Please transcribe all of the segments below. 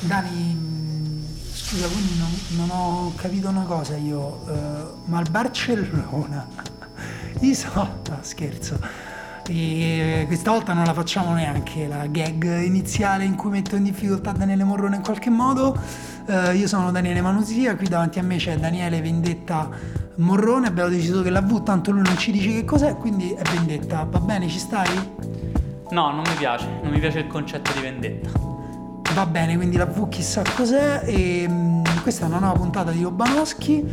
Dani, scusa, quindi non, non ho capito una cosa io, uh, ma il Barcellona, io so, no, scherzo, e questa volta non la facciamo neanche la gag iniziale in cui metto in difficoltà Daniele Morrone in qualche modo. Uh, io sono Daniele Manusia, qui davanti a me c'è Daniele Vendetta Morrone, abbiamo deciso che la V tanto lui non ci dice che cos'è, quindi è Vendetta. Va bene, ci stai? No, non mi piace, non mi piace il concetto di vendetta. Va bene, quindi la V chissà cos'è e um, questa è una nuova puntata di Obanowski,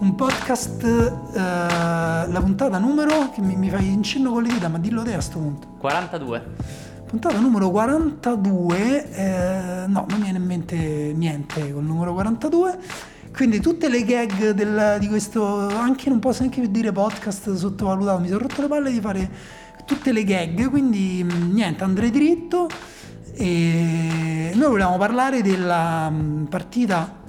un podcast, uh, la puntata numero, che mi, mi fai in cenno con le dita, ma dillo te a sto punto. 42. Puntata numero 42, eh, no, non mi viene in mente niente col numero 42. Quindi tutte le gag del, di questo, anche non posso neanche più dire podcast sottovalutato, mi sono rotto le palle di fare tutte le gag, quindi mm, niente, andrei dritto. E noi volevamo parlare della mm, partita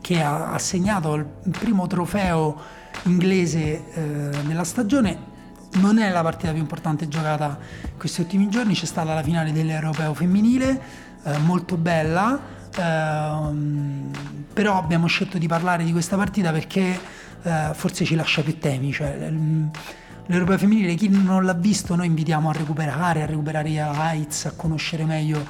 che ha assegnato il primo trofeo inglese eh, nella stagione. Non è la partita più importante giocata questi ultimi giorni, c'è stata la finale dell'Europeo femminile, eh, molto bella, eh, però abbiamo scelto di parlare di questa partita perché eh, forse ci lascia più temi. Cioè, l'Europeo femminile, chi non l'ha visto, noi invitiamo a recuperare, a recuperare i highlights, a conoscere meglio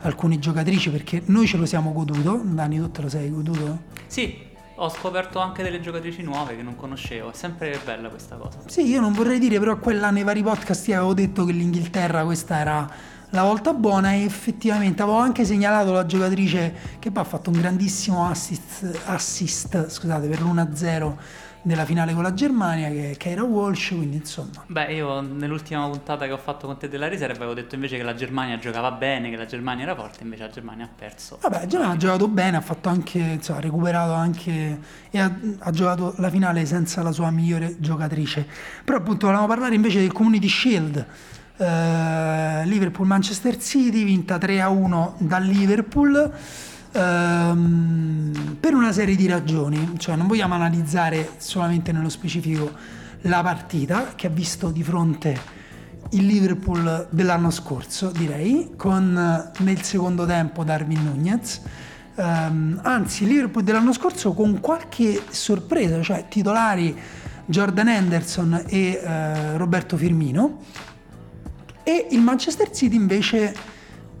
alcune giocatrici perché noi ce lo siamo goduto. Dani, tu te lo sei goduto? Sì, ho scoperto anche delle giocatrici nuove che non conoscevo, è sempre bella questa cosa. Sì, io non vorrei dire, però quella nei vari podcast io avevo detto che l'Inghilterra questa era la volta buona e effettivamente avevo anche segnalato la giocatrice che poi ha fatto un grandissimo assist, assist scusate, per l'1-0 nella finale con la Germania che, che, era Walsh, quindi insomma. Beh, io nell'ultima puntata che ho fatto con te della riserva avevo detto invece che la Germania giocava bene, che la Germania era forte, invece la Germania ha perso. Vabbè, la Germania ha giocato bene, ha fatto anche, insomma, ha recuperato anche e ha, ha, giocato la finale senza la sua migliore giocatrice. Però appunto volevamo parlare invece del Community Shield. Uh, Liverpool-Manchester City, vinta 3-1 dal Liverpool ehm, per una serie di ragioni, cioè non vogliamo analizzare solamente nello specifico la partita che ha visto di fronte il Liverpool dell'anno scorso, direi, con nel secondo tempo Darwin Nunez. Um, anzi, il Liverpool dell'anno scorso con qualche sorpresa, cioè titolari Jordan Henderson e uh, Roberto Firmino, e il Manchester City invece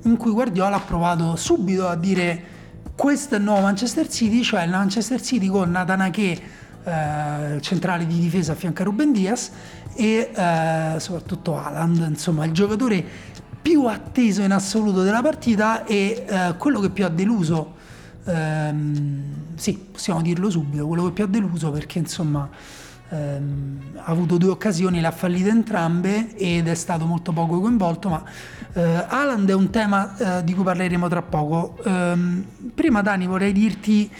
in cui Guardiola ha provato subito a dire questo è il nuovo Manchester City, cioè il Manchester City con Natanake eh, centrale di difesa a fianco a Ruben Diaz e eh, soprattutto Haaland, insomma il giocatore più atteso in assoluto della partita e eh, quello che più ha deluso, ehm, sì possiamo dirlo subito, quello che più ha deluso perché insomma ehm, ha avuto due occasioni, le ha fallite entrambe ed è stato molto poco coinvolto, ma eh, Haaland è un tema eh, di cui parleremo tra poco. Ehm, prima Dani vorrei dirti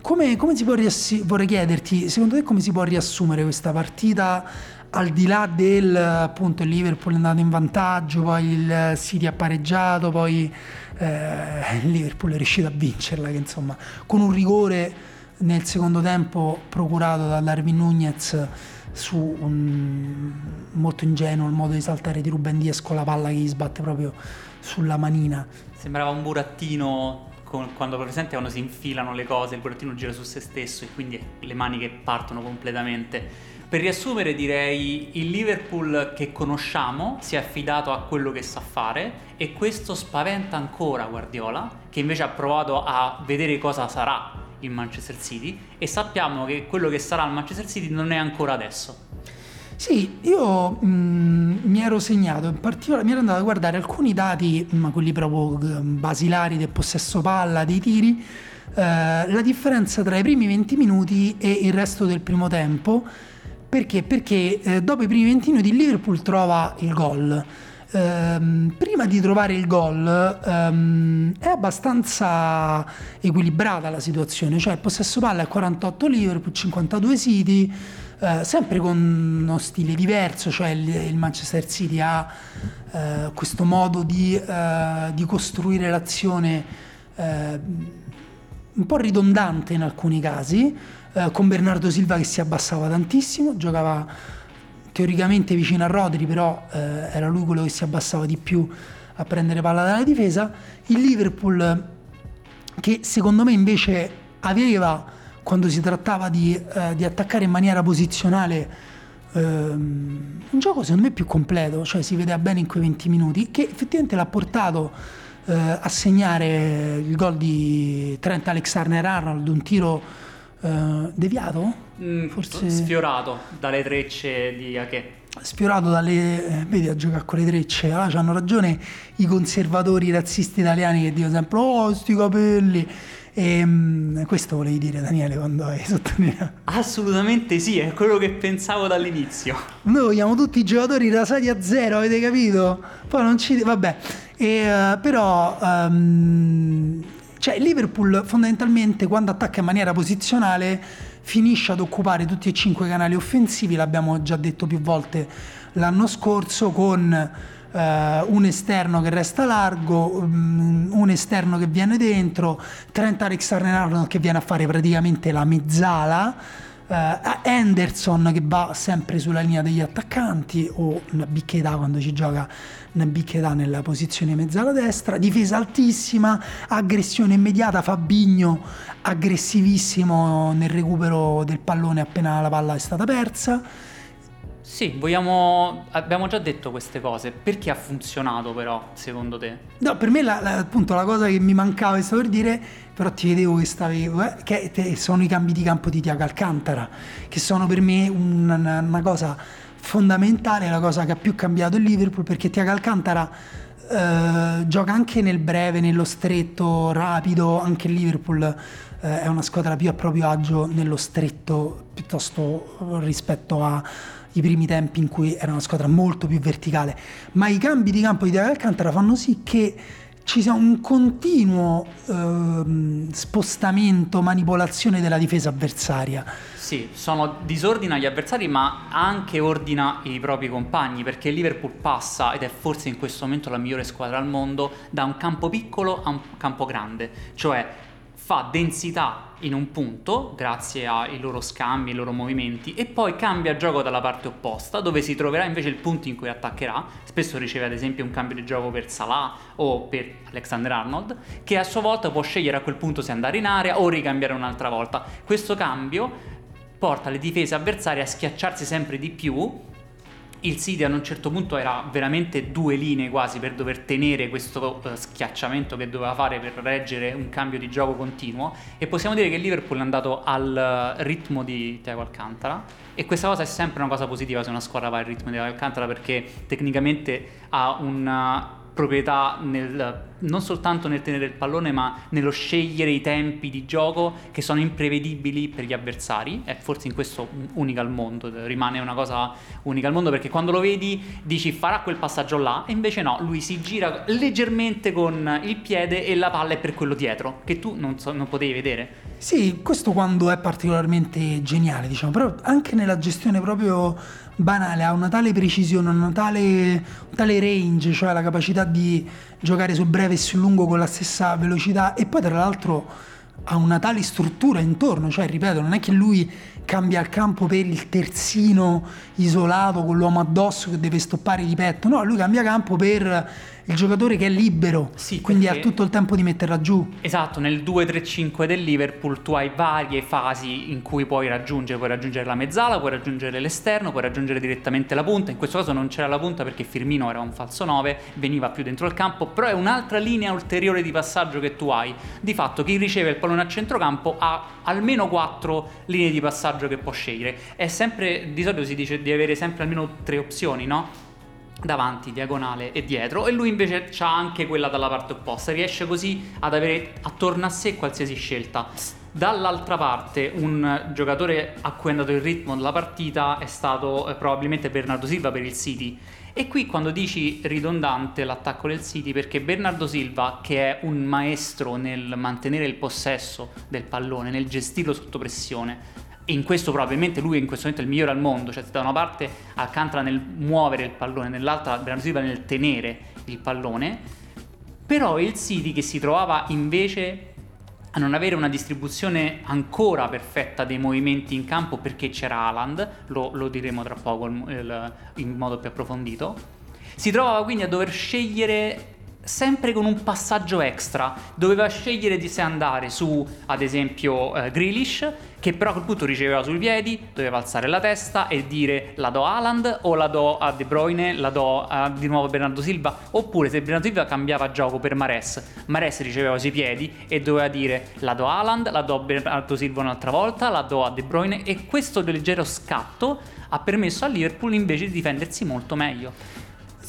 come, come si può riassi- vorrei chiederti, secondo te come si può riassumere questa partita al di là del appunto il Liverpool è andato in vantaggio, poi il City ha pareggiato, poi eh, il Liverpool è riuscito a vincerla, che insomma con un rigore nel secondo tempo procurato da Darwin Nunez su un molto ingenuo il modo di saltare di Ruben Diaz con la palla che gli sbatte proprio sulla manina. Sembrava un burattino con, quando presente quando si infilano le cose, il burattino gira su se stesso e quindi le mani che partono completamente. Per riassumere direi il Liverpool che conosciamo si è affidato a quello che sa fare e questo spaventa ancora Guardiola che invece ha provato a vedere cosa sarà il Manchester City e sappiamo che quello che sarà il Manchester City non è ancora adesso. Sì, io mh, mm, mi ero segnato, in particolare mi ero andato a guardare alcuni dati, ma quelli proprio mm, basilari del possesso palla, dei tiri, eh, la differenza tra i primi 20 minuti e il resto del primo tempo. Perché? Perché eh, dopo i primi 20 minuti il Liverpool trova il gol ehm, prima di trovare il gol ehm, è abbastanza equilibrata la situazione, cioè il possesso palla è 48 Liverpool, 52 City, eh, sempre con uno stile diverso, cioè il, il Manchester City ha eh, questo modo di, eh, di costruire l'azione eh, un po' ridondante in alcuni casi, eh, con Bernardo Silva che si abbassava tantissimo, giocava teoricamente vicino a Rodri, però eh, era lui quello che si abbassava di più a prendere palla dalla difesa. Il Liverpool che secondo me invece aveva, quando si trattava di, eh, di attaccare in maniera posizionale, ehm, un gioco secondo me più completo, cioè si vedeva bene in quei 20 minuti, che effettivamente l'ha portato eh, a segnare il gol di Trent Alexander-Arnold, un tiro eh, deviato? Mm, Forse... Sfiorato dalle trecce di Ake sfiorato dalle... Eh, vedi a giocare con le trecce, ah, hanno ragione i conservatori razzisti italiani che dicono sempre oh sti capelli e um, questo volevi dire Daniele quando hai sottolineato? Assolutamente sì, è quello che pensavo dall'inizio. Noi vogliamo tutti i giocatori rasati a zero, avete capito? Poi non ci... vabbè. E, uh, però... Um, cioè Liverpool fondamentalmente quando attacca in maniera posizionale finisce ad occupare tutti e cinque i canali offensivi, l'abbiamo già detto più volte l'anno scorso, con eh, un esterno che resta largo, um, un esterno che viene dentro, Trent Alexander-Arnold che viene a fare praticamente la mezzala, uh, Anderson che va sempre sulla linea degli attaccanti o una bicchetta quando ci gioca una bicchetta nella posizione mezzala destra, difesa altissima, aggressione immediata, Fabigno aggressivissimo nel recupero del pallone appena la palla è stata persa. Sì, vogliamo... abbiamo già detto queste cose, perché ha funzionato però, secondo te? No, per me la, la, appunto la cosa che mi mancava stavo per dire, però ti vedevo che stavi, eh, che te, sono i cambi di campo di Tiago Alcantara, che sono per me una, una cosa fondamentale, la cosa che ha più cambiato il Liverpool, perché Tiago Alcantara eh, gioca anche nel breve, nello stretto, rapido, anche il Liverpool eh, è una squadra più a proprio agio nello stretto piuttosto rispetto ai primi tempi in cui era una squadra molto più verticale. Ma i cambi di campo di Tiago Alcantara fanno sì che ci sia un continuo eh, spostamento, manipolazione della difesa avversaria. Sì, sono, disordina gli avversari ma anche ordina i propri compagni perché Liverpool passa, ed è forse in questo momento la migliore squadra al mondo, da un campo piccolo a un campo grande, cioè fa densità in un punto grazie ai loro scambi, ai loro movimenti e poi cambia gioco dalla parte opposta dove si troverà invece il punto in cui attaccherà. Spesso riceve ad esempio un cambio di gioco per Salah o per Alexander Arnold che a sua volta può scegliere a quel punto se andare in area o ricambiare un'altra volta. Questo cambio porta le difese avversarie a schiacciarsi sempre di più il City ad un certo punto era veramente due linee quasi per dover tenere questo uh, schiacciamento che doveva fare per reggere un cambio di gioco continuo. E possiamo dire che il Liverpool è andato al uh, ritmo di Thiago Alcantara. E questa cosa è sempre una cosa positiva se una squadra va al ritmo di Alcantara perché tecnicamente ha una proprietà nel, non soltanto nel tenere il pallone, ma nello scegliere i tempi di gioco che sono imprevedibili per gli avversari. È forse in questo unica al mondo, rimane una cosa unica al mondo perché quando lo vedi dici farà quel passaggio là e invece no, lui si gira leggermente con il piede e la palla è per quello dietro, che tu non, so, non potevi vedere. Sì, questo quando è particolarmente geniale, diciamo, però anche nella gestione proprio banale, ha una tale precisione, una tale, un tale range, cioè la capacità di giocare sul breve e sul lungo con la stessa velocità e poi tra l'altro ha una tale struttura intorno, cioè ripeto, non è che lui cambia il campo per il terzino isolato con l'uomo addosso che deve stoppare di petto, no, lui cambia campo per il giocatore che è libero, sì, quindi ha tutto il tempo di metterla giù. Esatto, nel 2-3-5 del Liverpool tu hai varie fasi in cui puoi raggiungere, puoi raggiungere la mezzala, puoi raggiungere l'esterno, puoi raggiungere direttamente la punta, in questo caso non c'era la punta perché Firmino era un falso 9, veniva più dentro il campo, però è un'altra linea ulteriore di passaggio che tu hai. Di fatto chi riceve il pallone a centrocampo ha almeno 4 linee di passaggio che può scegliere. È sempre, di solito si dice di avere sempre almeno 3 opzioni, no? Davanti, diagonale e dietro e lui invece ha anche quella dalla parte opposta, riesce così ad avere attorno a sé qualsiasi scelta. Dall'altra parte un giocatore a cui è andato il ritmo della partita è stato eh, probabilmente Bernardo Silva per il City. E qui quando dici ridondante l'attacco del City, perché Bernardo Silva, che è un maestro nel mantenere il possesso del pallone, nel gestirlo sotto pressione, in questo probabilmente lui in questo momento è il migliore al mondo, cioè da una parte Alcantara nel muovere il pallone, nell'altra Bernardo Silva nel tenere il pallone, però il City che si trovava invece a non avere una distribuzione ancora perfetta dei movimenti in campo perché c'era Haaland, lo, lo diremo tra poco il, il, in modo più approfondito, si trovava quindi a dover scegliere sempre con un passaggio extra. Doveva scegliere di se andare su, ad esempio, eh, Grealish, che però a quel punto riceveva sui piedi, doveva alzare la testa e dire la do a Haaland o la do a De Bruyne, la do a, di nuovo a Bernardo Silva, oppure se Bernardo Silva cambiava gioco per Mares, Mares riceveva sui piedi e doveva dire la do a Haaland, la do a Bernardo Silva un'altra volta, la do a De Bruyne e questo leggero scatto ha permesso a Liverpool invece di difendersi molto meglio.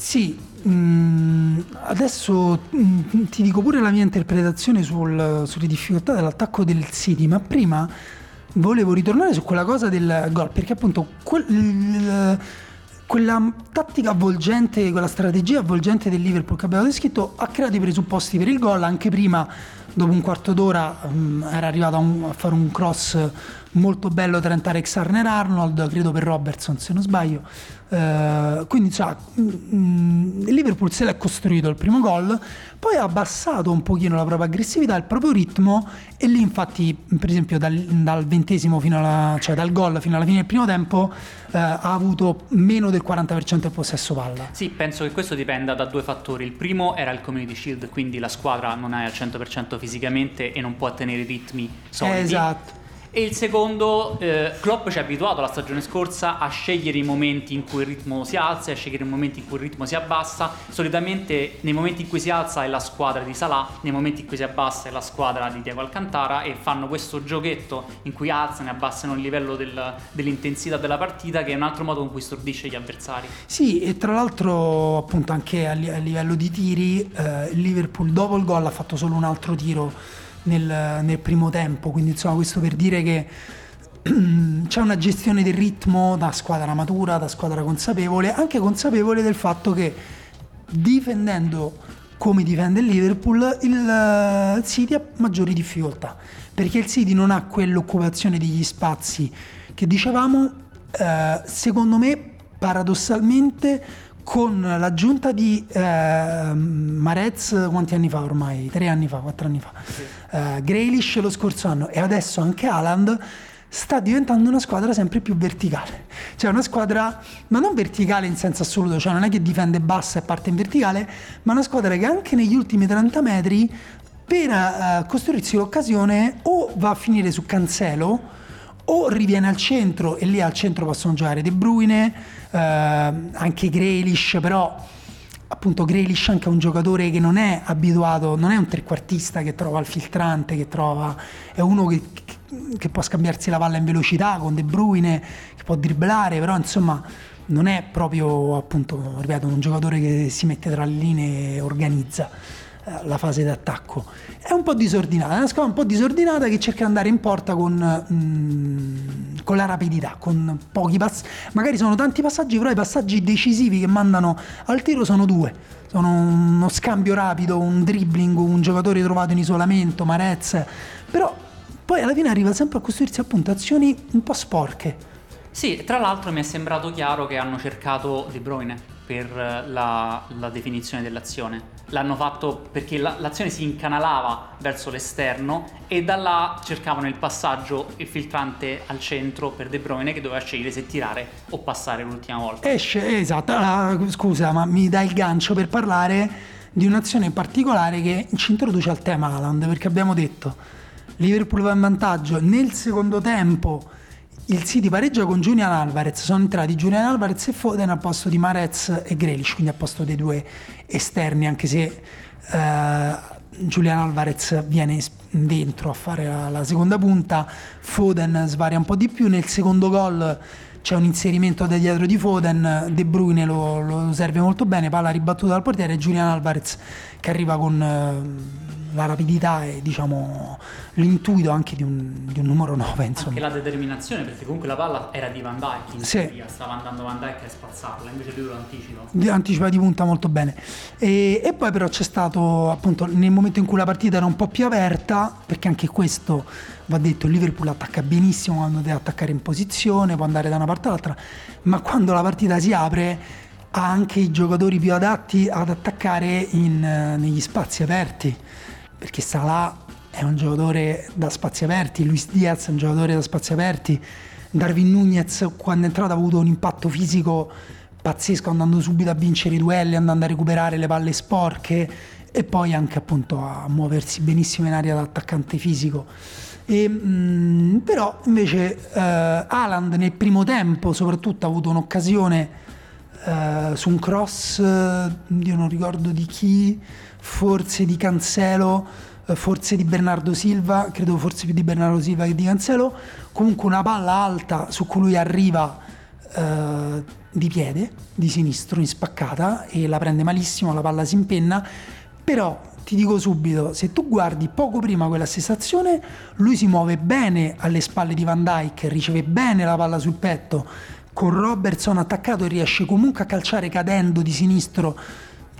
Sì, mh, mm, adesso mh, mm, ti dico pure la mia interpretazione sul, sulle difficoltà dell'attacco del City, ma prima volevo ritornare su quella cosa del gol, perché appunto quel, quella tattica avvolgente, quella strategia avvolgente del Liverpool che abbiamo descritto ha creato i presupposti per il gol, anche prima, dopo un quarto d'ora, um, era arrivato a, un, a fare un cross molto bello tra Alexander Arnold, credo per Robertson se non sbaglio. Uh, quindi cioè, mm, il Liverpool se l'è costruito il primo gol, poi ha abbassato un pochino la propria aggressività, il proprio ritmo e lì infatti per esempio dal, dal ventesimo fino alla, cioè dal gol fino alla fine del primo tempo uh, ha avuto meno del 40% del possesso palla. Sì, penso che questo dipenda da due fattori. Il primo era il Community Shield, quindi la squadra non è al 100% fisicamente e non può tenere i ritmi solidi. Esatto e il secondo, eh, Klopp ci ha abituato la stagione scorsa a scegliere i momenti in cui il ritmo si alza e a scegliere i momenti in cui il ritmo si abbassa. Solitamente nei momenti in cui si alza è la squadra di Salah, nei momenti in cui si abbassa è la squadra di Diego Alcantara e fanno questo giochetto in cui alzano e abbassano il livello del, dell'intensità della partita che è un altro modo con cui stordisce gli avversari. Sì, e tra l'altro appunto anche a, livello di tiri eh, Liverpool dopo il gol ha fatto solo un altro tiro nel, nel primo tempo, quindi insomma questo per dire che c'è una gestione del ritmo da squadra matura, da squadra consapevole, anche consapevole del fatto che difendendo come difende il Liverpool, il City ha maggiori difficoltà, perché il City non ha quell'occupazione degli spazi che dicevamo, eh, secondo me paradossalmente con l'aggiunta di eh, Marez quanti anni fa ormai? Tre anni fa, quattro anni fa. Sì. Eh, Grealish lo scorso anno e adesso anche Haaland sta diventando una squadra sempre più verticale. Cioè una squadra, ma non verticale in senso assoluto, cioè non è che difende bassa e parte in verticale, ma una squadra che anche negli ultimi 30 metri per uh, costruirsi l'occasione o va a finire su Cancelo o riviene al centro e lì al centro possono giocare De Bruyne, eh, anche Grealish, però appunto Grealish anche è un giocatore che non è abituato, non è un trequartista che trova il filtrante, che trova, è uno che, che può scambiarsi la palla in velocità con De Bruyne, che può dribblare, però insomma non è proprio appunto, ripeto, un giocatore che si mette tra le linee e organizza. Eh, la fase d'attacco. È un po' disordinata, è una squadra un po' disordinata che cerca di andare in porta con, mm, con la rapidità, con pochi passi. Magari sono tanti passaggi, però i passaggi decisivi che mandano al tiro sono due. Sono uno scambio rapido, un dribbling, un giocatore trovato in isolamento, Marez. Però poi alla fine arriva sempre a costruirsi appunto azioni un po' sporche. Sì, tra l'altro mi è sembrato chiaro che hanno cercato De Bruyne per la, la definizione dell'azione. L'hanno fatto perché la, l'azione si incanalava verso l'esterno e da là cercavano il passaggio, il filtrante al centro per De Bruyne che doveva scegliere se tirare o passare l'ultima volta. Esce, esatto. Allora, scusa, ma mi dai il gancio per parlare di un'azione particolare che ci introduce al tema Haaland, perché abbiamo detto Liverpool va in vantaggio nel secondo tempo il City pareggia con Julian Alvarez, sono entrati Julian Alvarez e Foden al posto di Marez e Grealish, quindi al posto dei due esterni, anche se eh, Julian Alvarez viene dentro a fare la, la, seconda punta, Foden svaria un po' di più, nel secondo gol c'è un inserimento da dietro di Foden, De Bruyne lo, lo serve molto bene, palla ribattuta dal portiere, Julian Alvarez che arriva con... Eh, la rapidità e diciamo, l'intuito anche di un, di un, numero 9. Insomma. Anche la determinazione, perché comunque la palla era di Van Dijk, in sì. teoria, stava andando Van Dijk a spazzarla, invece lui lo anticipa. Anticipa di punta molto bene. E, e, poi però c'è stato appunto nel momento in cui la partita era un po' più aperta, perché anche questo va detto, il Liverpool attacca benissimo quando deve attaccare in posizione, può andare da una parte all'altra, ma quando la partita si apre ha anche i giocatori più adatti ad attaccare in, negli spazi aperti perché Salah è un giocatore da spazi aperti, Luis Diaz è un giocatore da spazi aperti, Darwin Nunez quando è entrato ha avuto un impatto fisico pazzesco andando subito a vincere i duelli, andando a recuperare le palle sporche, e poi anche appunto a muoversi benissimo in area da attaccante fisico. E, mh, però invece eh, Haaland nel primo tempo soprattutto ha avuto un'occasione eh, su un cross, eh, io non ricordo di chi, forse di Cancelo, eh, forse di Bernardo Silva, credo forse più di Bernardo Silva che di Cancelo, comunque una palla alta su cui lui arriva eh, di piede, di sinistro, in spaccata e la prende malissimo, la palla si impenna, però ti dico subito, se tu guardi poco prima quella stessa azione, lui si muove bene alle spalle di Van Dyke, riceve bene la palla sul petto, con Robertson attaccato e riesce comunque a calciare cadendo di sinistro,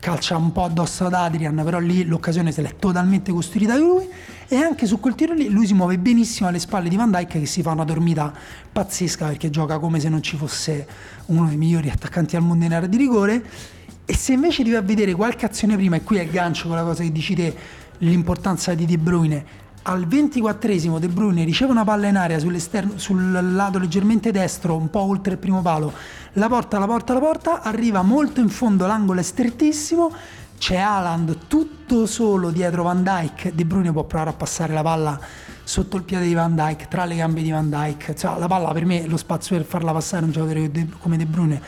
calcia un po' addosso ad Adrian, però lì l'occasione se l'è totalmente costruita lui. E anche su quel tiro lì lui si muove benissimo alle spalle di Van Dyke che si fa una dormita pazzesca perché gioca come se non ci fosse uno dei migliori attaccanti al mondo in area di rigore. E se invece ti vai a vedere qualche azione prima, e qui è il gancio con la cosa che dici te, l'importanza di De Bruyne, al 24esimo De Bruyne riceve una palla in aria sul lato leggermente destro, un po' oltre il primo palo, la porta, la porta, la porta, arriva molto in fondo, l'angolo è strettissimo, c'è Haaland tutto solo dietro Van Dyke, De Bruyne può provare a passare la palla sotto il piede di Van Dyke, tra le gambe di Van Dyke, cioè, la palla per me, lo spazio per farla passare un giocatore come De Bruyne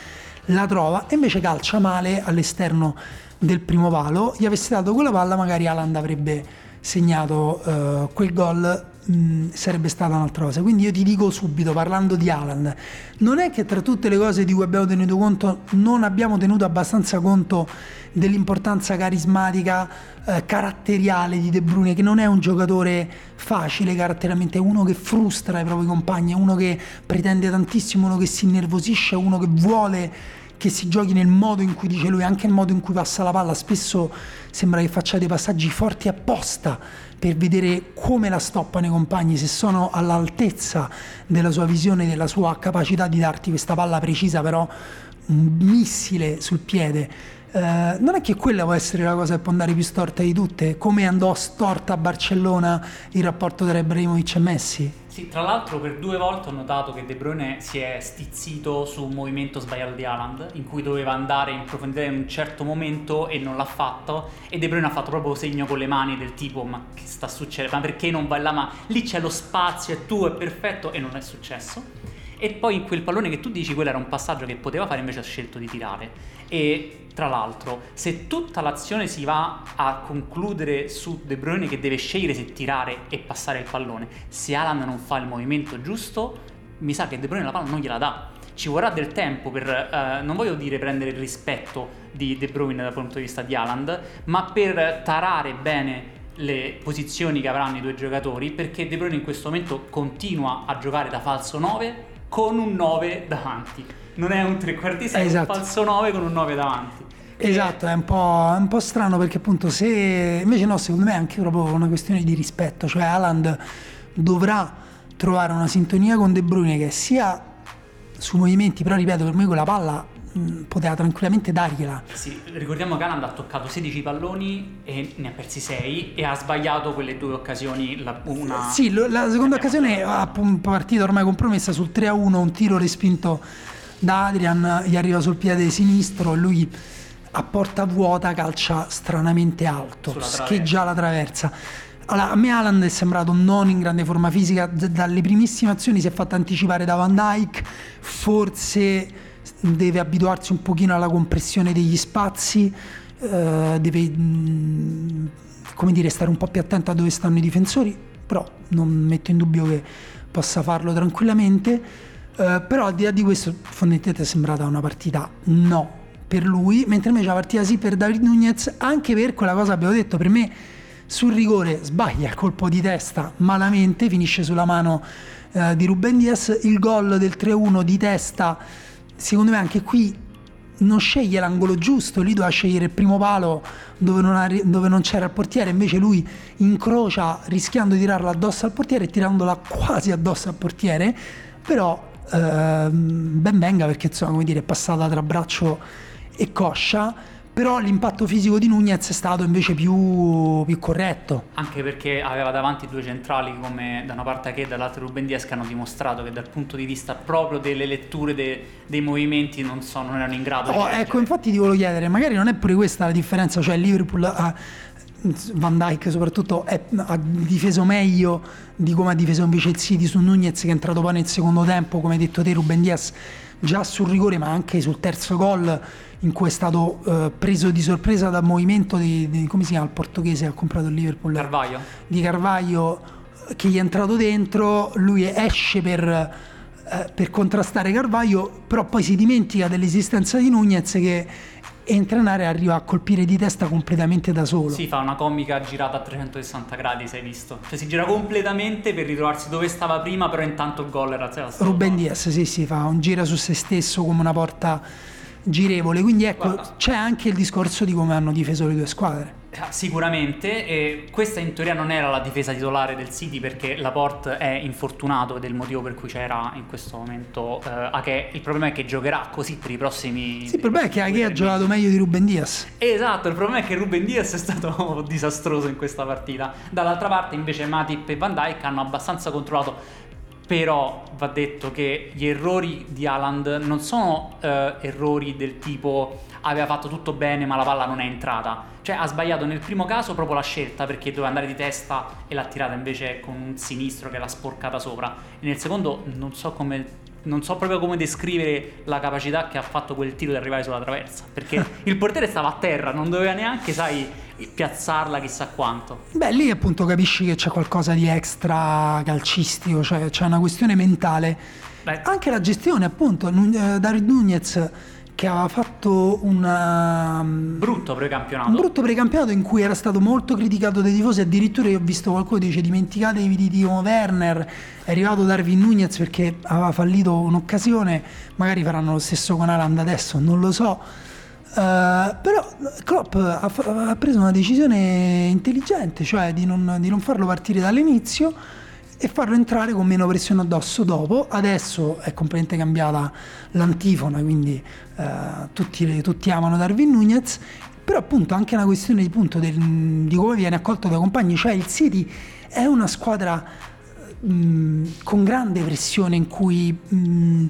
la trova. E invece calcia male all'esterno del primo palo. Gli avesse dato quella palla, magari Alan avrebbe segnato uh, quel gol mh, sarebbe stata un'altra cosa. Quindi io ti dico subito, parlando di Alan, non è che tra tutte le cose di cui abbiamo tenuto conto non abbiamo tenuto abbastanza conto dell'importanza carismatica, eh, caratteriale di De Bruyne, che non è un giocatore facile caratterialmente, è uno che frustra i propri compagni, è uno che pretende tantissimo, uno che si innervosisce, uno che vuole che si giochi nel modo in cui dice lui, anche il modo in cui passa la palla, spesso sembra che faccia dei passaggi forti apposta per vedere come la stoppano i compagni, se sono all'altezza della sua visione, della sua capacità di darti questa palla precisa, però un missile sul piede. Eh, non è che quella può essere la cosa che può andare più storta di tutte, come andò storta a Barcellona il rapporto tra Ibrahimovic e Messi? Sì, tra l'altro per due volte ho notato che De Bruyne si è stizzito su un movimento sbagliato di Haaland, in cui doveva andare in profondità in un certo momento e non l'ha fatto, e De Bruyne ha fatto proprio segno con le mani del tipo ma che sta succedendo, ma perché non vai là, ma lì c'è lo spazio, è tuo, è perfetto, e non è successo. E poi quel pallone che tu dici, quello era un passaggio che poteva fare, invece ha scelto di tirare. E tra l'altro, se tutta l'azione si va a concludere su De Bruyne che deve scegliere se tirare e passare il pallone, se Alan non fa il movimento giusto, mi sa che De Bruyne la palla non gliela dà. Ci vorrà del tempo per, eh, non voglio dire prendere il rispetto di De Bruyne dal punto di vista di Haaland, ma per tarare bene le posizioni che avranno i due giocatori, perché De Bruyne in questo momento continua a giocare da falso 9 con un 9 davanti. Non è un trequartista, esatto. è un esatto. falso 9 con un 9 davanti. Esatto, è un, po', è un po' strano perché appunto se invece no, secondo me è anche proprio una questione di rispetto, cioè Alan dovrà trovare una sintonia con De Bruyne che sia su movimenti, però ripeto, per me quella palla Mm, poteva tranquillamente dargliela. Sì, ricordiamo che Alan ha toccato 16 palloni e ne ha persi 6 e ha sbagliato quelle due occasioni. La, una... Sì, la seconda occasione ha partita ormai compromessa sul 3-1, un tiro respinto da Adrian, gli arriva sul piede sinistro e lui a porta vuota calcia stranamente alto, scheggia la traversa. Allora, a me Alan è sembrato non in grande forma fisica, dalle primissime azioni si è fatto anticipare da Van Dyke, forse deve abituarsi un pochino alla compressione degli spazi, eh, deve mh, come dire, stare un po' più attento a dove stanno i difensori, però non metto in dubbio che possa farlo tranquillamente. Eh, però al di là di questo, fondamentalmente è sembrata una partita no per lui, mentre invece la partita sì per David Nunez, anche per quella cosa abbiamo detto, per me sul rigore sbaglia il colpo di testa malamente, finisce sulla mano eh, di Ruben Diaz, il gol del 3-1 di testa secondo me anche qui non sceglie l'angolo giusto, lì doveva scegliere il primo palo dove non, ha, dove non, c'era il portiere, invece lui incrocia rischiando di tirarla addosso al portiere e tirandola quasi addosso al portiere, però eh, ben venga perché insomma come dire è passata tra braccio e coscia però l'impatto fisico di Nunez è stato invece più, più, corretto. Anche perché aveva davanti due centrali come da una parte che dall'altra Ruben Diaz che hanno dimostrato che dal punto di vista proprio delle letture de, dei movimenti non, so, non, erano in grado oh, di Ecco, infatti ti volevo chiedere, magari non è pure questa la differenza, cioè Liverpool ha, Van Dyke soprattutto è, ha difeso meglio di come ha difeso invece il City su Nunez che è entrato poi nel secondo tempo, come hai detto te Ruben Diaz, già sul rigore ma anche sul terzo gol in cui è stato eh, preso di sorpresa dal movimento di, di, come si chiama il portoghese che ha comprato il Liverpool? Carvaglio. Di Carvaglio che gli è entrato dentro, lui esce per, eh, per contrastare Carvaglio, però poi si dimentica dell'esistenza di Nunez che entra in area e arriva a colpire di testa completamente da solo. Si fa una comica girata a 360 gradi, se hai visto. Cioè si gira completamente per ritrovarsi dove stava prima, però intanto il gol era Ruben Diaz, sì, sì, fa un giro su se stesso come una porta girevole. Quindi ecco, Guarda. c'è anche il discorso di come hanno difeso le due squadre. Ah, sicuramente, e questa in teoria non era la difesa titolare del City perché Laporte è infortunato ed è il motivo per cui c'era in questo momento eh, Ake. Il problema è che giocherà così per i prossimi. Sì, il problema è che Ake ha giocato meglio di Ruben Diaz. Esatto, il problema è che Ruben Diaz è stato disastroso in questa partita. Dall'altra parte, invece, Matip e Van Dyke hanno abbastanza controllato però va detto che gli errori di Haaland non sono eh, errori del tipo aveva fatto tutto bene ma la palla non è entrata. Cioè ha sbagliato nel primo caso proprio la scelta perché doveva andare di testa e l'ha tirata invece con un sinistro che l'ha sporcata sopra. E nel secondo non so come non so proprio come descrivere la capacità che ha fatto quel tiro di arrivare sulla traversa. Perché il portiere stava a terra, non doveva neanche, sai, piazzarla chissà quanto. Beh, lì appunto capisci che c'è qualcosa di extra calcistico, cioè c'è una questione mentale. Beh. Anche la gestione, appunto, eh, David Nunez che aveva fatto una, um, brutto precampionato. un brutto precampionato in cui era stato molto criticato dai tifosi. Addirittura io ho visto qualcuno che dice dimenticatevi di Timo Werner. È arrivato Darwin Nunez perché aveva fallito un'occasione. Magari faranno lo stesso con Aland adesso non lo so. Uh, però Klopp ha, ha, preso una decisione intelligente cioè di non, di non farlo partire dall'inizio e farlo entrare con meno pressione addosso dopo. Adesso è completamente cambiata l'antifona, quindi eh, tutti, tutti, amano Darwin Nunez, però appunto anche una questione di, punto del, di come viene accolto dai compagni, cioè il City è una squadra mh, con grande pressione in cui mh,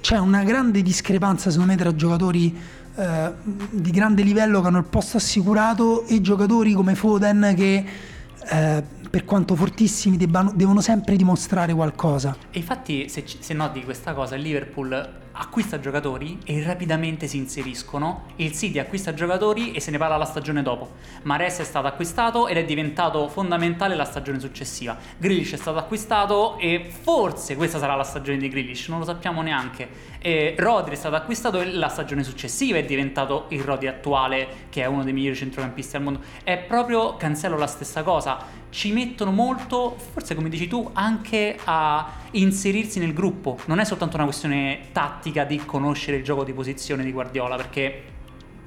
c'è una grande discrepanza secondo me tra giocatori eh, di grande livello che hanno il posto assicurato e giocatori come Foden che eh, per quanto fortissimi debbano, devono sempre dimostrare qualcosa. E infatti se, se noti questa cosa, il Liverpool acquista giocatori e rapidamente si inseriscono. Il City acquista giocatori e se ne parla la stagione dopo. Mares è stato acquistato ed è diventato fondamentale la stagione successiva. Grealish è stato acquistato e forse questa sarà la stagione di Grealish, non lo sappiamo neanche. E Rodri è stato acquistato e la stagione successiva è diventato il Rodri attuale, che è uno dei migliori centrocampisti al mondo. È proprio Cancelo la stessa cosa. Ci mettono molto, forse come dici tu, anche a inserirsi nel gruppo. Non è soltanto una questione tattica di conoscere il gioco di posizione di Guardiola, perché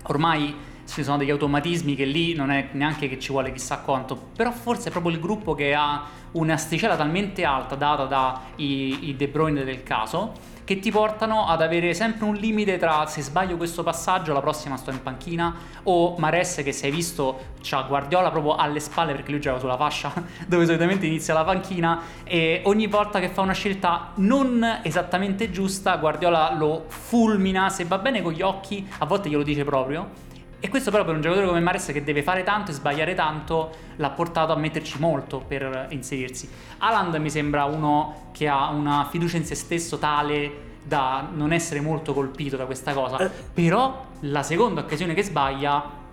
ormai ci sono degli automatismi che lì non è neanche che ci vuole chissà quanto, però forse è proprio il gruppo che ha un'asticella talmente alta data dai De Bruyne del caso che ti portano ad avere sempre un limite tra se sbaglio questo passaggio la prossima sto in panchina o Mares che si è visto c'ha Guardiola proprio alle spalle perché lui gioca sulla fascia dove solitamente inizia la panchina e ogni volta che fa una scelta non esattamente giusta Guardiola lo fulmina se va bene con gli occhi a volte glielo dice proprio e questo però per un giocatore come Mares che deve fare tanto e sbagliare tanto l'ha portato a metterci molto per inserirsi. Aland mi sembra uno che ha una fiducia in se stesso tale da non essere molto colpito da questa cosa. Eh. Però la seconda occasione che sbaglia...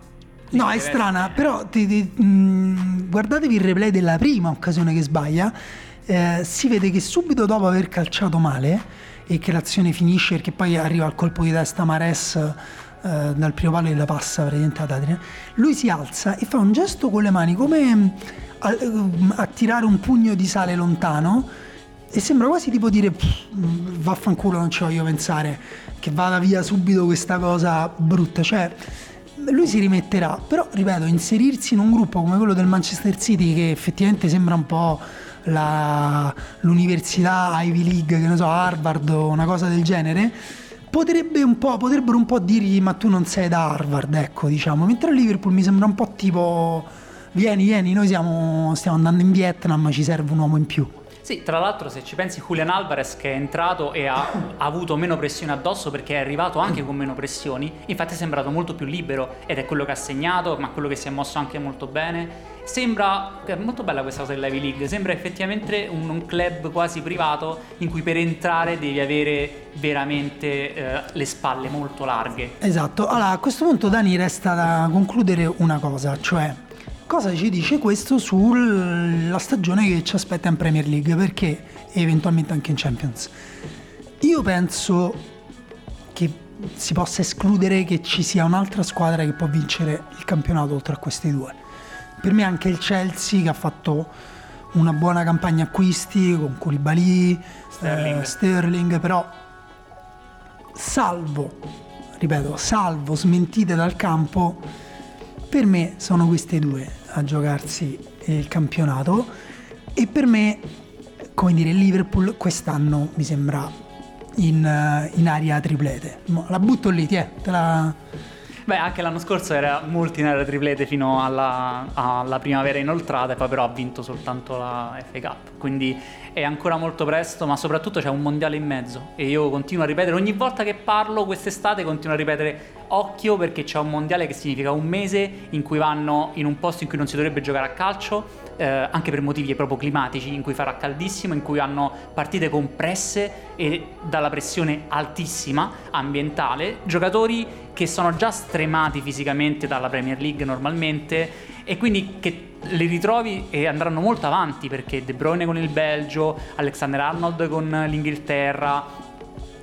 No, è strana, però ti, ti, mh, guardatevi il replay della prima occasione che sbaglia. Eh, si vede che subito dopo aver calciato male e che l'azione finisce perché poi arriva al colpo di testa Mares eh, dal primo palo e la passa praticamente ad Adrian, lui si alza e fa un gesto con le mani come a, mm, a tirare un pugno di sale lontano. E sembra quasi tipo dire vaffanculo non ci voglio pensare che vada via subito questa cosa brutta. Cioè lui si rimetterà però ripeto inserirsi in un gruppo come quello del Manchester City che effettivamente sembra un po' la, l'università Ivy League che ne so Harvard o una cosa del genere potrebbe un po', potrebbero un po' dirgli ma tu non sei da Harvard, ecco diciamo, mentre Liverpool mi sembra un po' tipo vieni, vieni, noi siamo, stiamo andando in Vietnam, ci serve un uomo in più. Sì, tra l'altro se ci pensi Julian Alvarez che è entrato e ha, ha, avuto meno pressione addosso perché è arrivato anche con meno pressioni, infatti è sembrato molto più libero ed è quello che ha segnato, ma quello che si è mosso anche molto bene. Sembra, è molto bella questa cosa dell'Ivy League, sembra effettivamente un, un, club quasi privato in cui per entrare devi avere veramente eh, le spalle molto larghe. Esatto, allora a questo punto Dani resta da concludere una cosa, cioè cosa ci dice questo sulla stagione che ci aspetta in Premier League perché eventualmente anche in Champions. Io penso che si possa escludere che ci sia un'altra squadra che può vincere il campionato oltre a questi due. Per me anche il Chelsea che ha fatto una buona campagna acquisti con Koulibaly, Sterling, eh, Sterling però salvo, ripeto, salvo smentite dal campo, per me sono queste due a giocarsi il campionato e per me, come dire, Liverpool quest'anno mi sembra in, in aria triplete. La butto lì, ti è, te la... Beh, anche l'anno scorso era molto in area triplete fino alla, alla, primavera inoltrata e poi però ha vinto soltanto la FA Cup. Quindi è ancora molto presto, ma soprattutto c'è un mondiale in mezzo e io continuo a ripetere, ogni volta che parlo quest'estate continuo a ripetere occhio perché c'è un mondiale che significa un mese in cui vanno in un posto in cui non si dovrebbe giocare a calcio, eh, anche per motivi proprio climatici, in cui farà caldissimo, in cui hanno partite compresse e dalla pressione altissima ambientale, giocatori che sono già stremati fisicamente dalla Premier League normalmente e quindi che li ritrovi e andranno molto avanti perché De Bruyne con il Belgio, Alexander Arnold con l'Inghilterra,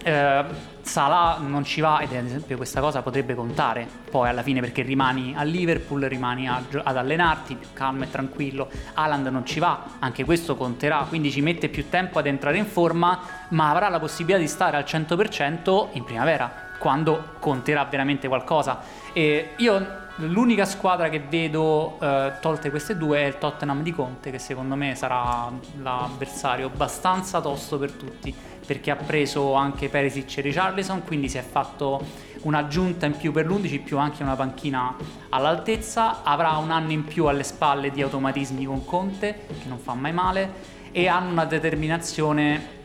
eh, Salah non ci va ed ad esempio questa cosa potrebbe contare poi alla fine perché rimani a Liverpool, rimani a, ad allenarti più calmo e tranquillo, Haaland non ci va, anche questo conterà, quindi ci mette più tempo ad entrare in forma ma avrà la possibilità di stare al 100% in primavera quando conterà veramente qualcosa. E io L'unica squadra che vedo eh, tolte queste due è il Tottenham di Conte, che secondo me sarà l'avversario abbastanza tosto per tutti, perché ha preso anche Perisic e Richarlison, quindi si è fatto un'aggiunta in più per l'11, più anche una panchina all'altezza, avrà un anno in più alle spalle di automatismi con Conte, che non fa mai male, e hanno una determinazione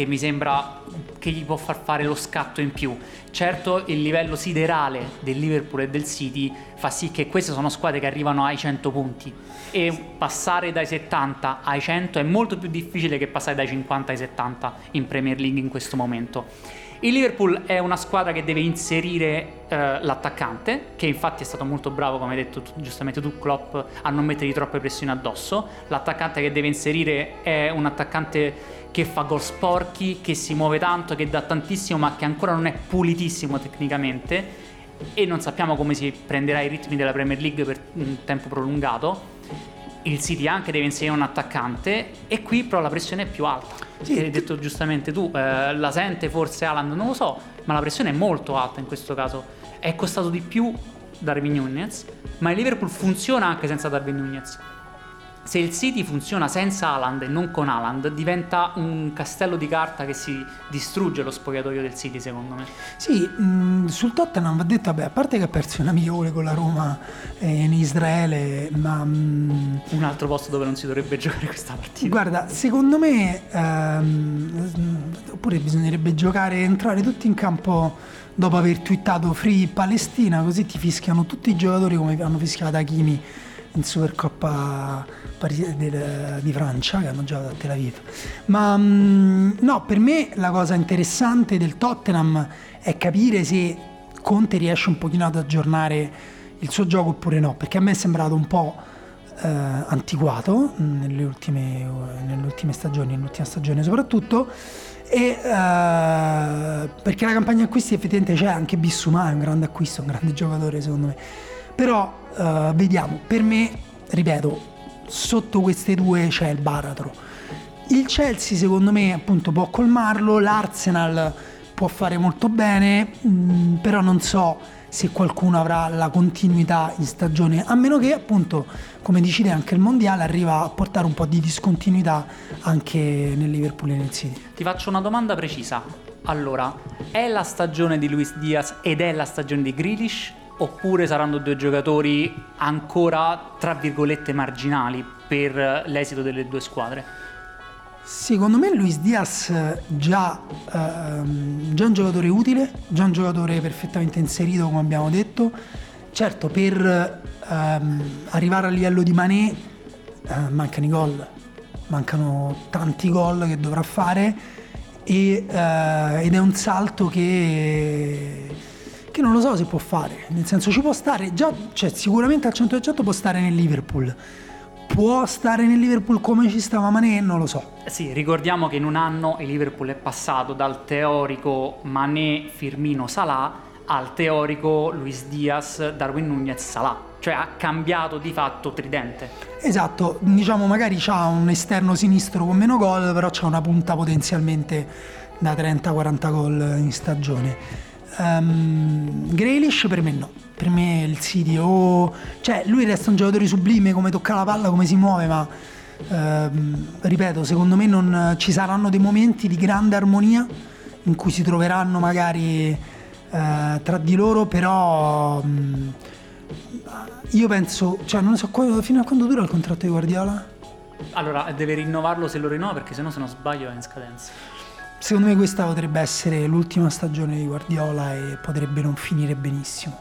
che mi sembra che gli può far fare lo scatto in più. Certo il livello siderale del Liverpool e del City fa sì che queste sono squadre che arrivano ai 100 punti e passare dai 70 ai 100 è molto più difficile che passare dai 50 ai 70 in Premier League in questo momento. Il Liverpool è una squadra che deve inserire eh, l'attaccante, che infatti è stato molto bravo, come hai detto giustamente tu, Klopp, a non mettergli troppe pressioni addosso. L'attaccante che deve inserire è un attaccante che fa gol sporchi, che si muove tanto, che dà tantissimo, ma che ancora non è pulitissimo tecnicamente. E non sappiamo come si prenderà i ritmi della Premier League per un tempo prolungato. Il City anche deve inserire un attaccante, e qui però la pressione è più alta. Sì, hai detto giustamente tu, eh, la sente forse Alan, non lo so, ma la pressione è molto alta in questo caso. È costato di più Darwin Nunez, ma il Liverpool funziona anche senza Darwin Nunez se il City funziona senza Haaland e non con Haaland, diventa un castello di carta che si distrugge lo spogliatoio del City, secondo me. Sì, mh, mm, sul Tottenham va detto, vabbè, a parte che ha perso un amichevole con la Roma eh, in Israele, ma... Mh, un altro posto dove non si dovrebbe giocare questa partita. Guarda, secondo me, ehm, oppure bisognerebbe giocare, entrare tutti in campo dopo aver twittato Free Palestina, così ti fischiano tutti i giocatori come hanno fischiato Hakimi in Supercoppa di Francia che hanno giocato a Tel Aviv. Ma mm, no, per me la cosa interessante del Tottenham è capire se Conte riesce un pochino ad aggiornare il suo gioco oppure no, perché a me è sembrato un po' eh, antiquato nelle ultime, nelle ultime stagioni, nell'ultima stagione soprattutto. E, uh, perché la campagna acquisti effettivamente c'è anche Bissumà è un grande acquisto, un grande giocatore secondo me però uh, vediamo, per me, ripeto, sotto queste due c'è il baratro. Il Chelsea secondo me appunto può colmarlo, l'Arsenal può fare molto bene, mh, mm, però non so se qualcuno avrà la continuità in stagione, a meno che appunto, come dici anche il mondiale arriva a portare un po' di discontinuità anche nel Liverpool e nel City. Ti faccio una domanda precisa. Allora, è la stagione di Luis Diaz ed è la stagione di Grealish oppure saranno due giocatori ancora tra virgolette marginali per l'esito delle due squadre? Secondo me Luis Diaz già, ehm, già un giocatore utile, già un giocatore perfettamente inserito come abbiamo detto. Certo, per ehm, arrivare a livello di Mané eh, mancano i gol, mancano tanti gol che dovrà fare e, eh, ed è un salto che, che non lo so se può fare, nel senso ci può stare già, cioè sicuramente al 100% può stare nel Liverpool può stare nel Liverpool come ci stava Mané? Non lo so. Sì, ricordiamo che in un anno il Liverpool è passato dal teorico Mané, Firmino, Salah al teorico Luis Diaz, Darwin Nunez, Salah. Cioè ha cambiato di fatto tridente. Esatto, diciamo magari c'ha un esterno sinistro con meno gol, però c'ha una punta potenzialmente da 30-40 gol in stagione. Um, Grealish per me no per me il City o... cioè lui resta un giocatore sublime come tocca la palla, come si muove, ma ehm, ripeto, secondo me non, ci saranno dei momenti di grande armonia in cui si troveranno magari eh, tra di loro, però mm, io penso, cioè non so fino a quando dura il contratto di Guardiola? Allora, deve rinnovarlo se lo rinnova perché sennò se non sbaglio è in scadenza. Secondo me questa potrebbe essere l'ultima stagione di Guardiola e potrebbe non finire benissimo.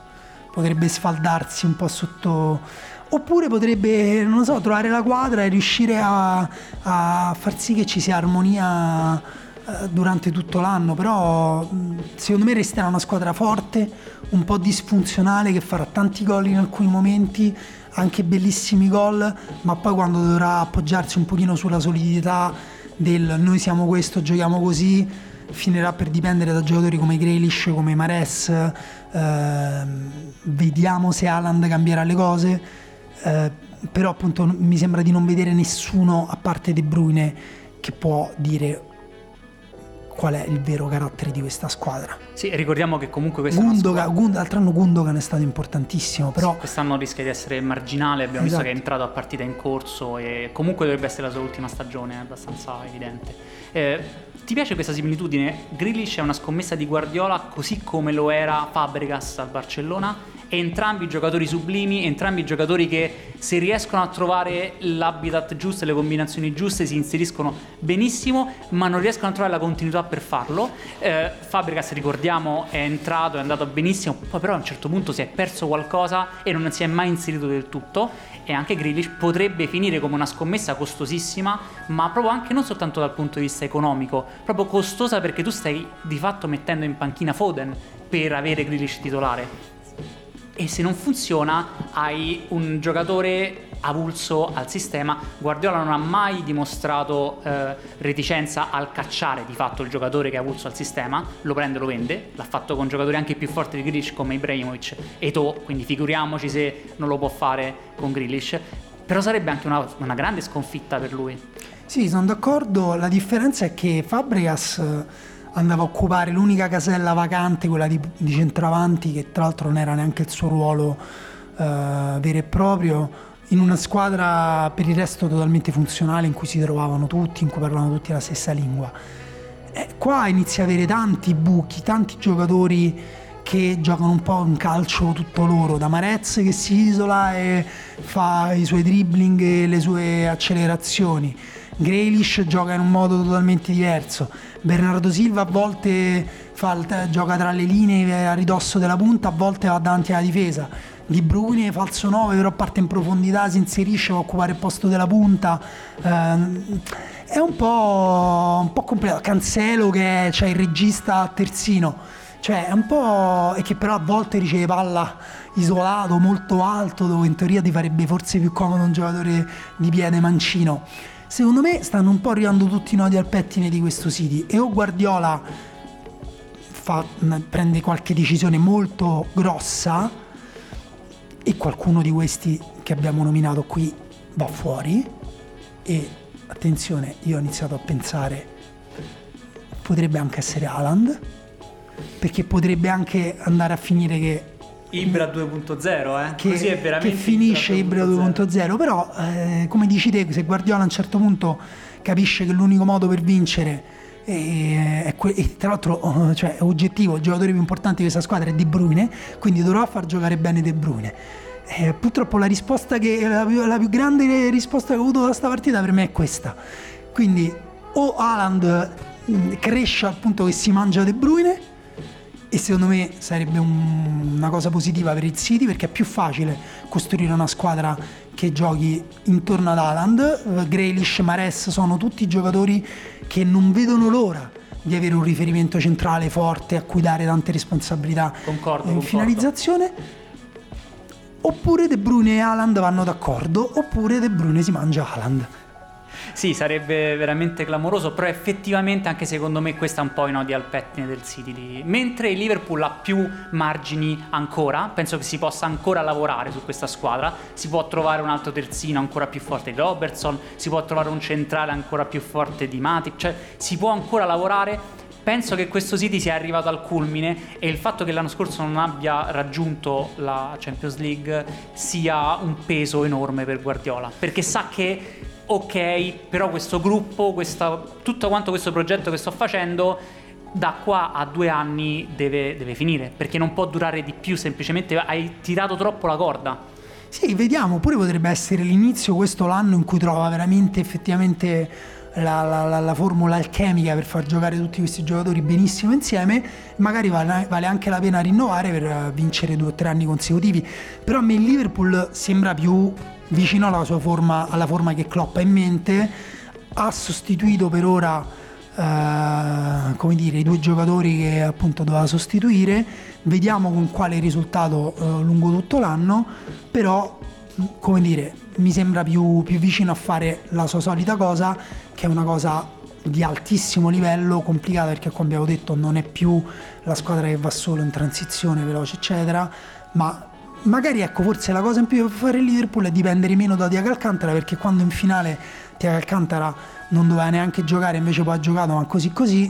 Potrebbe sfaldarsi un po' sotto oppure potrebbe non so trovare la quadra e riuscire a, a far sì che ci sia armonia eh, durante tutto l'anno. Però secondo me resterà una squadra forte un po' disfunzionale che farà tanti gol in alcuni momenti anche bellissimi gol ma poi quando dovrà appoggiarsi un pochino sulla solidità del noi siamo questo giochiamo così finirà per dipendere da giocatori come Grealish, come Mares, eh, vediamo se Haaland cambierà le cose, eh, però appunto mi sembra di non vedere nessuno a parte De Bruyne che può dire qual è il vero carattere di questa squadra. Sì, ricordiamo che comunque questa Gundogan, squadra... Gund- l'altro anno Gundogan è stato importantissimo, però... Sì, quest'anno rischia di essere marginale, abbiamo esatto. visto che è entrato a partita in corso e comunque dovrebbe essere la sua ultima stagione, è abbastanza evidente. Eh, ti piace questa similitudine? Grealish è una scommessa di Guardiola così come lo era Fabregas al Barcellona entrambi giocatori sublimi, entrambi giocatori che se riescono a trovare l'habitat giusto le combinazioni giuste si inseriscono benissimo, ma non riescono a trovare la continuità per farlo. Eh, Fabregas, ricordiamo, è entrato, è andato benissimo, poi però a un certo punto si è perso qualcosa e non si è mai inserito del tutto e anche Grealish potrebbe finire come una scommessa costosissima, ma proprio anche non soltanto dal punto di vista economico, proprio costosa perché tu stai di fatto mettendo in panchina Foden per avere Grealish titolare e se non funziona hai un giocatore avulso al sistema. Guardiola non ha mai dimostrato eh, reticenza al cacciare di fatto il giocatore che è avulso al sistema, lo prende lo vende, l'ha fatto con giocatori anche più forti di Grealish come Ibrahimovic e To, quindi figuriamoci se non lo può fare con Grealish, però sarebbe anche una, una grande sconfitta per lui. Sì, sono d'accordo, la differenza è che Fabregas andava a occupare l'unica casella vacante, quella di, di centravanti, che tra l'altro non era neanche il suo ruolo eh, vero e proprio, in una squadra per il resto totalmente funzionale in cui si trovavano tutti, in cui parlavano tutti la stessa lingua. E qua inizia a avere tanti buchi, tanti giocatori che giocano un po' un calcio tutto loro, da Marez che si isola e fa i suoi dribbling e le sue accelerazioni. Grealish gioca in un modo totalmente diverso. Bernardo Silva a volte fa, gioca tra le linee a ridosso della punta, a volte va davanti alla difesa. Di Bruyne falso 9, però parte in profondità, si inserisce, va a occupare il posto della punta. Eh, è un po', un po' complicato. Cancelo che c'è cioè il regista terzino, cioè è un po'. e che però a volte riceve palla isolato, molto alto, dove in teoria ti farebbe forse più comodo un giocatore di piede mancino. Secondo me stanno un po' arrivando tutti i nodi al pettine di questo City e o Guardiola fa, prende qualche decisione molto grossa e qualcuno di questi che abbiamo nominato qui va fuori e attenzione, io ho iniziato a pensare potrebbe anche essere Haaland perché potrebbe anche andare a finire che Ibra 2.0, eh? Che, Così è veramente che finisce Ibra 2.0, 2.0 però eh, come dici te, se Guardiola a un certo punto capisce che l'unico modo per vincere que- e tra l'altro oh, cioè, è oggettivo, il giocatore più importante di questa squadra è De Bruyne, quindi dovrà far giocare bene De Bruyne. Eh, purtroppo la risposta che la più, la più grande risposta che ho avuto da questa partita per me è questa. Quindi o Haaland mh, cresce al punto che si mangia De Bruyne e secondo me sarebbe un- una cosa positiva per il City perché è più facile costruire una squadra che giochi intorno ad Haaland. Eh, Grealish, Mares sono tutti giocatori che non vedono l'ora di avere un riferimento centrale forte a cui dare tante responsabilità Concordo, in concordo. finalizzazione. Oppure De Bruyne e Haaland vanno d'accordo, oppure De Bruyne si mangia Haaland. Sì, sarebbe veramente clamoroso, però effettivamente anche secondo me questa è un po' i nodi al pettine del City. di- Mentre il Liverpool ha più margini ancora, penso che si possa ancora lavorare su questa squadra, si può trovare un altro terzino ancora più forte di Robertson, si può trovare un centrale ancora più forte di Matic, cioè si può ancora lavorare. Penso che questo City sia arrivato al culmine e il fatto che l'anno scorso non abbia raggiunto la Champions League sia un peso enorme per Guardiola, perché sa che ok, però questo gruppo, questa- tutto quanto questo progetto che sto facendo da qua a due anni deve, deve finire, perché non può durare di più, semplicemente hai tirato troppo la corda. Sì, vediamo, pure potrebbe essere l'inizio questo l'anno in cui trova veramente effettivamente la, la- la- la formula alchemica per far giocare tutti questi giocatori benissimo insieme, magari vale, vale anche la pena rinnovare per eh, vincere due o tre anni consecutivi, però a me il Liverpool sembra più vicino alla sua forma, alla forma che Klopp ha in mente, ha sostituito per ora eh, come dire, i due giocatori che appunto doveva sostituire, vediamo con quale risultato eh, lungo tutto l'anno, però come dire, mi sembra più, più vicino a fare la sua solita cosa, che è una cosa di altissimo livello, complicata perché come abbiamo detto non è più la squadra che va solo in transizione veloce eccetera, ma magari ecco forse la cosa in più per fare il Liverpool è dipendere meno da Diago Alcantara perché quando in finale Diago Alcantara non doveva neanche giocare invece poi ha giocato ma così così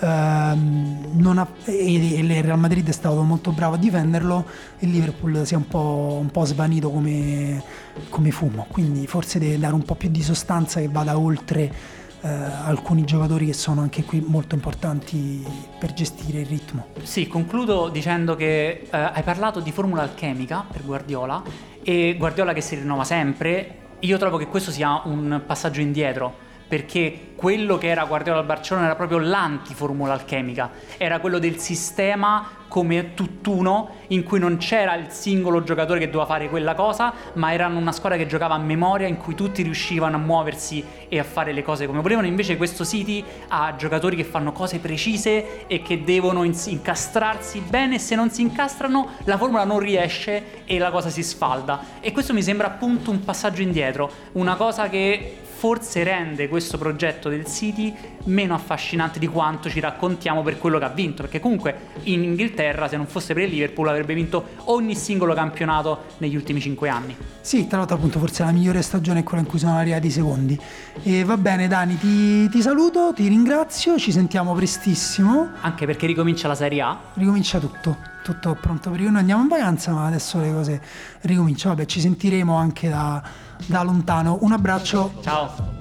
ehm, ha- e, e il Real Madrid è stato molto bravo a difenderlo il Liverpool si è un po', un po' svanito come, come fumo quindi forse deve dare un po' più di sostanza che vada oltre eh, alcuni giocatori che sono anche qui molto importanti per gestire il ritmo Sì, concludo dicendo che eh, hai parlato di formula alchemica per Guardiola e Guardiola che si rinnova sempre. Io trovo che questo sia un passaggio indietro perché quello che era Guardiola al Barcellona era proprio l'antiformula alchemica, era quello del sistema come tutt'uno in cui non c'era il singolo giocatore che doveva fare quella cosa, ma erano una squadra che giocava a memoria in cui tutti riuscivano a muoversi e a fare le cose come volevano. Invece questo City ha giocatori che fanno cose precise e che devono incastrarsi bene se non si incastrano la formula non riesce e la cosa si sfalda. E questo mi sembra appunto un passaggio indietro, una cosa che forse rende questo progetto del City meno affascinante di quanto ci raccontiamo per quello che ha vinto, perché comunque in Inghilterra se non fosse per il Liverpool avrebbe vinto ogni singolo campionato negli ultimi cinque anni. Sì, tra l'altro appunto forse la migliore stagione è quella in cui sono arrivati i secondi. E va bene Dani, ti, ti saluto, ti ringrazio, ci sentiamo prestissimo, Anche perché ricomincia la Serie A. ricomincia tutto, tutto pronto per io. Noi andiamo in vacanza, ma adesso le cose ricominciano. Vabbè, ci sentiremo anche da, da lontano. Un abbraccio, Ciao!